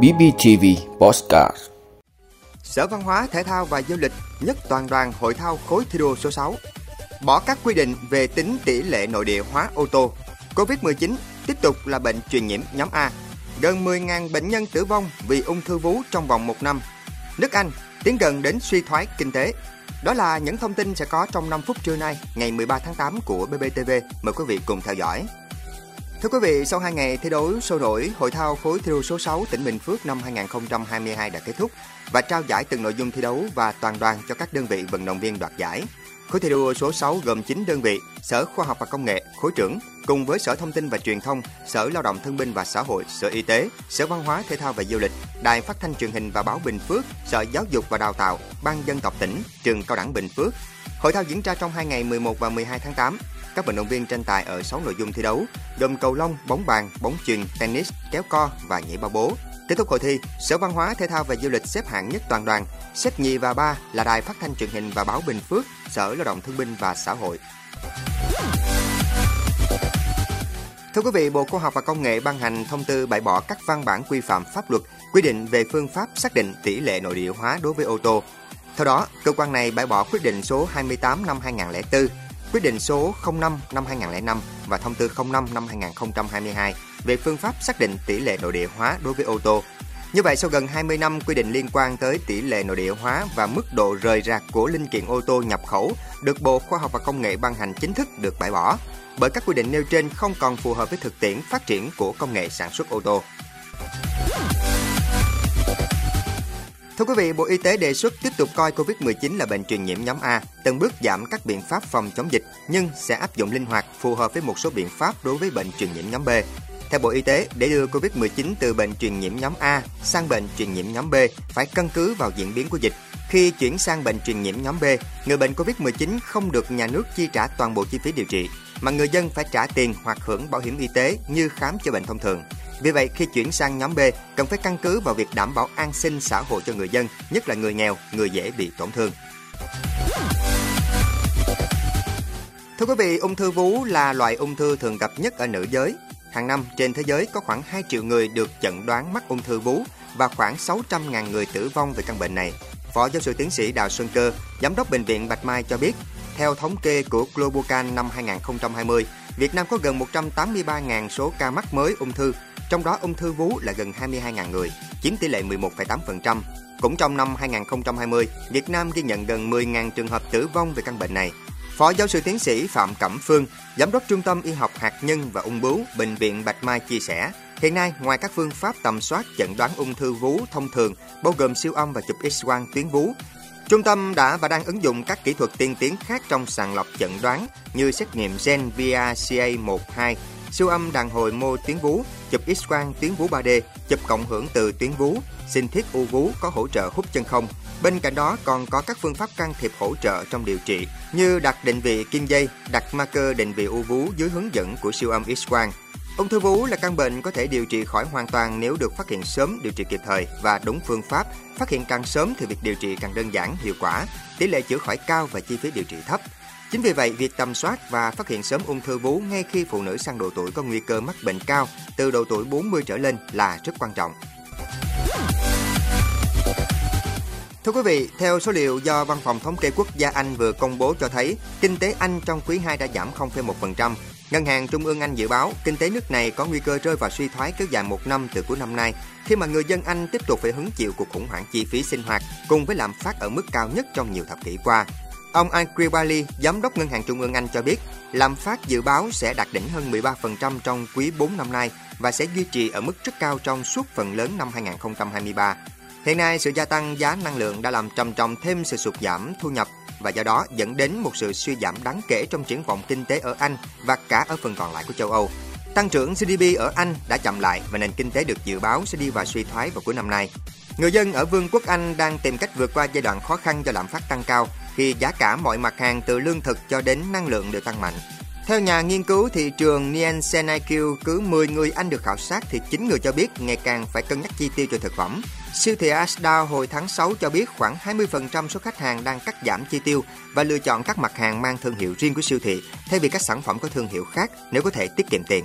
BBTV Postcard Sở Văn hóa, Thể thao và Du lịch nhất toàn đoàn hội thao khối thi đua số 6 bỏ các quy định về tính tỷ lệ nội địa hóa ô tô. Covid-19 tiếp tục là bệnh truyền nhiễm nhóm A. Gần 10.000 bệnh nhân tử vong vì ung thư vú trong vòng một năm. Nước Anh tiến gần đến suy thoái kinh tế. Đó là những thông tin sẽ có trong 5 phút trưa nay, ngày 13 tháng 8 của BBTV. Mời quý vị cùng theo dõi. Thưa quý vị, sau 2 ngày thi đấu sôi nổi, hội thao khối thi đua số 6 tỉnh Bình Phước năm 2022 đã kết thúc và trao giải từng nội dung thi đấu và toàn đoàn cho các đơn vị vận động viên đoạt giải. Khối thi đua số 6 gồm 9 đơn vị, Sở Khoa học và Công nghệ, khối trưởng, cùng với Sở Thông tin và Truyền thông, Sở Lao động Thương binh và Xã hội, Sở Y tế, Sở Văn hóa Thể thao và Du lịch, Đài Phát thanh Truyền hình và Báo Bình Phước, Sở Giáo dục và Đào tạo, Ban dân tộc tỉnh, Trường Cao đẳng Bình Phước. Hội thao diễn ra trong 2 ngày 11 và 12 tháng 8. Các vận động viên tranh tài ở 6 nội dung thi đấu, gồm cầu lông, bóng bàn, bóng chuyền, tennis, kéo co và nhảy bao bố. Kết thúc hội thi, Sở Văn hóa, Thể thao và Du lịch xếp hạng nhất toàn đoàn, xếp nhì và ba là Đài Phát thanh Truyền hình và Báo Bình Phước, Sở Lao động Thương binh và Xã hội. Thưa quý vị, Bộ Khoa học và Công nghệ ban hành thông tư bãi bỏ các văn bản quy phạm pháp luật quy định về phương pháp xác định tỷ lệ nội địa hóa đối với ô tô. Theo đó, cơ quan này bãi bỏ quyết định số 28 năm 2004, quyết định số 05 năm 2005 và thông tư 05 năm 2022 về phương pháp xác định tỷ lệ nội địa hóa đối với ô tô. Như vậy, sau gần 20 năm quy định liên quan tới tỷ lệ nội địa hóa và mức độ rời rạc của linh kiện ô tô nhập khẩu được Bộ Khoa học và Công nghệ ban hành chính thức được bãi bỏ, bởi các quy định nêu trên không còn phù hợp với thực tiễn phát triển của công nghệ sản xuất ô tô. Thưa quý vị, Bộ Y tế đề xuất tiếp tục coi COVID-19 là bệnh truyền nhiễm nhóm A, từng bước giảm các biện pháp phòng chống dịch nhưng sẽ áp dụng linh hoạt phù hợp với một số biện pháp đối với bệnh truyền nhiễm nhóm B. Theo Bộ Y tế, để đưa COVID-19 từ bệnh truyền nhiễm nhóm A sang bệnh truyền nhiễm nhóm B phải căn cứ vào diễn biến của dịch. Khi chuyển sang bệnh truyền nhiễm nhóm B, người bệnh COVID-19 không được nhà nước chi trả toàn bộ chi phí điều trị, mà người dân phải trả tiền hoặc hưởng bảo hiểm y tế như khám chữa bệnh thông thường. Vì vậy, khi chuyển sang nhóm B, cần phải căn cứ vào việc đảm bảo an sinh xã hội cho người dân, nhất là người nghèo, người dễ bị tổn thương. Thưa quý vị, ung thư vú là loại ung thư thường gặp nhất ở nữ giới. Hàng năm, trên thế giới có khoảng 2 triệu người được chẩn đoán mắc ung thư vú và khoảng 600.000 người tử vong về căn bệnh này. Phó giáo sư tiến sĩ Đào Xuân Cơ, giám đốc bệnh viện Bạch Mai cho biết, theo thống kê của Globocan năm 2020, Việt Nam có gần 183.000 số ca mắc mới ung thư, trong đó ung thư vú là gần 22.000 người, chiếm tỷ lệ 11,8%. Cũng trong năm 2020, Việt Nam ghi nhận gần 10.000 trường hợp tử vong về căn bệnh này. Phó giáo sư tiến sĩ Phạm Cẩm Phương, Giám đốc Trung tâm Y học hạt nhân và ung bướu Bệnh viện Bạch Mai chia sẻ, hiện nay ngoài các phương pháp tầm soát chẩn đoán ung thư vú thông thường bao gồm siêu âm và chụp X-quang tuyến vú, Trung tâm đã và đang ứng dụng các kỹ thuật tiên tiến khác trong sàng lọc chẩn đoán như xét nghiệm gen VRCA12 siêu âm đàn hồi mô tuyến vú, chụp X-quang tuyến vú 3D, chụp cộng hưởng từ tuyến vú, sinh thiết u vú có hỗ trợ hút chân không. Bên cạnh đó còn có các phương pháp can thiệp hỗ trợ trong điều trị như đặt định vị kim dây, đặt marker định vị u vú dưới hướng dẫn của siêu âm X-quang. Ung thư vú là căn bệnh có thể điều trị khỏi hoàn toàn nếu được phát hiện sớm, điều trị kịp thời và đúng phương pháp. Phát hiện càng sớm thì việc điều trị càng đơn giản, hiệu quả, tỷ lệ chữa khỏi cao và chi phí điều trị thấp. Chính vì vậy, việc tầm soát và phát hiện sớm ung thư vú ngay khi phụ nữ sang độ tuổi có nguy cơ mắc bệnh cao từ độ tuổi 40 trở lên là rất quan trọng. Thưa quý vị, theo số liệu do Văn phòng Thống kê Quốc gia Anh vừa công bố cho thấy, kinh tế Anh trong quý 2 đã giảm 0,1%. Ngân hàng Trung ương Anh dự báo kinh tế nước này có nguy cơ rơi vào suy thoái kéo dài một năm từ cuối năm nay, khi mà người dân Anh tiếp tục phải hứng chịu cuộc khủng hoảng chi phí sinh hoạt cùng với lạm phát ở mức cao nhất trong nhiều thập kỷ qua. Ông Andrew Bailey, giám đốc Ngân hàng Trung ương Anh cho biết, lạm phát dự báo sẽ đạt đỉnh hơn 13% trong quý 4 năm nay và sẽ duy trì ở mức rất cao trong suốt phần lớn năm 2023. Hiện nay, sự gia tăng giá năng lượng đã làm trầm trọng thêm sự sụt giảm thu nhập và do đó dẫn đến một sự suy giảm đáng kể trong triển vọng kinh tế ở Anh và cả ở phần còn lại của châu Âu. Tăng trưởng GDP ở Anh đã chậm lại và nền kinh tế được dự báo sẽ đi vào suy thoái vào cuối năm nay. Người dân ở Vương quốc Anh đang tìm cách vượt qua giai đoạn khó khăn do lạm phát tăng cao khi giá cả mọi mặt hàng từ lương thực cho đến năng lượng đều tăng mạnh. Theo nhà nghiên cứu thị trường Nielsen IQ, cứ 10 người Anh được khảo sát thì 9 người cho biết ngày càng phải cân nhắc chi tiêu cho thực phẩm. Siêu thị Asda hồi tháng 6 cho biết khoảng 20% số khách hàng đang cắt giảm chi tiêu và lựa chọn các mặt hàng mang thương hiệu riêng của siêu thị thay vì các sản phẩm có thương hiệu khác nếu có thể tiết kiệm tiền.